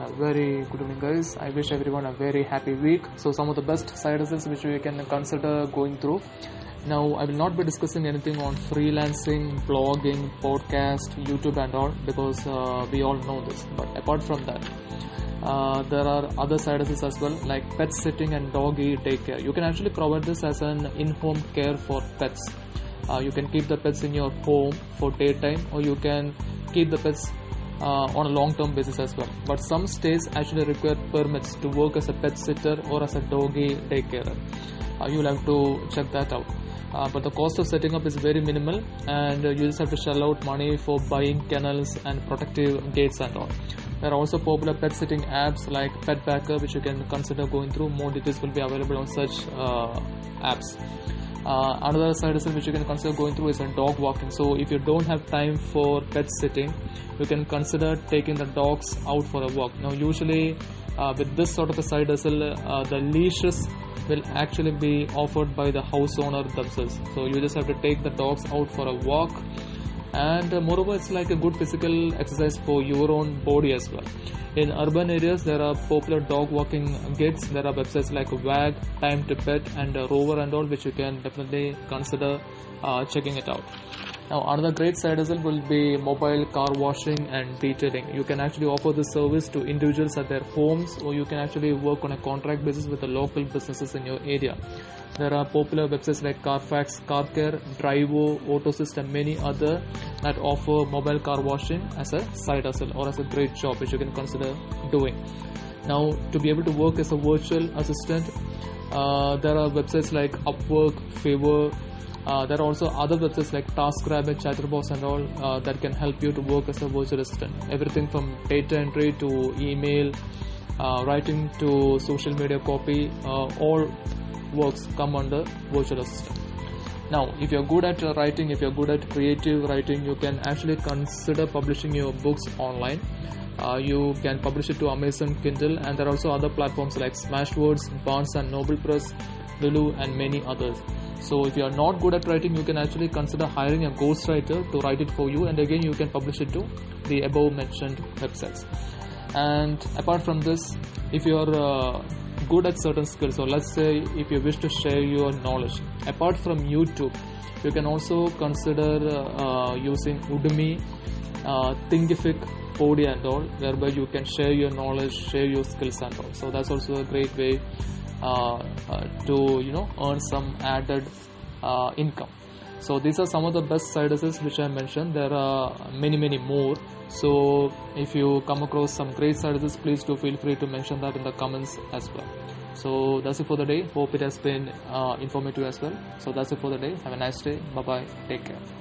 Uh, very good evening, guys. I wish everyone a very happy week. So, some of the best side hustles which we can consider going through. Now, I will not be discussing anything on freelancing, blogging, podcast, YouTube, and all because uh, we all know this. But apart from that, uh, there are other side hustles as well, like pet sitting and doggy daycare. You can actually provide this as an in-home care for pets. Uh, you can keep the pets in your home for daytime, or you can keep the pets on a long-term basis as well. But some states actually require permits to work as a pet sitter or as a doggy daycare. Uh, you'll have to check that out. Uh, but the cost of setting up is very minimal, and you just have to shell out money for buying kennels and protective gates and all. There are also popular pet sitting apps like PetBacker, which you can consider going through. More details will be available on such uh, apps. Uh, another side hustle which you can consider going through is a dog walking. So if you don't have time for pet sitting, you can consider taking the dogs out for a walk. Now, usually uh, with this sort of a side hustle, uh, the leashes will actually be offered by the house owner themselves. So you just have to take the dogs out for a walk and uh, moreover it's like a good physical exercise for your own body as well. In urban areas there are popular dog walking gigs there are websites like wag time to pet and uh, rover and all which you can definitely consider uh, checking it out now another great side hustle will be mobile car washing and detailing you can actually offer this service to individuals at their homes or you can actually work on a contract basis with the local businesses in your area there are popular websites like Carfax, CarCare, Drivo, AutoSys, and many other that offer mobile car washing as a side hustle or as a great job which you can consider doing. Now, to be able to work as a virtual assistant, uh, there are websites like Upwork, Fiverr. Uh, there are also other websites like TaskRabbit, Chatterbox, and all uh, that can help you to work as a virtual assistant. Everything from data entry to email, uh, writing to social media copy, uh, all works come under virtual assistant now if you're good at writing if you're good at creative writing you can actually consider publishing your books online uh, you can publish it to amazon kindle and there are also other platforms like smashwords barnes and noble press lulu and many others. So if you are not good at writing you can actually consider hiring a ghostwriter to write it for you. And again you can publish it to the above mentioned websites. And apart from this if you are uh, good at certain skills so let's say if you wish to share your knowledge apart from youtube you can also consider uh, using udemy uh, thinkific podia and all whereby you can share your knowledge share your skills and all. So that's also a great way to you know earn some added uh, income. So these are some of the best hustles which i mentioned. There are many many more. So if you come across some great hustles please do feel free to mention that in the comments as well. So that's it for the day. Hope it has been uh, informative as well. So that's it for the day. Have a nice day. Bye bye take care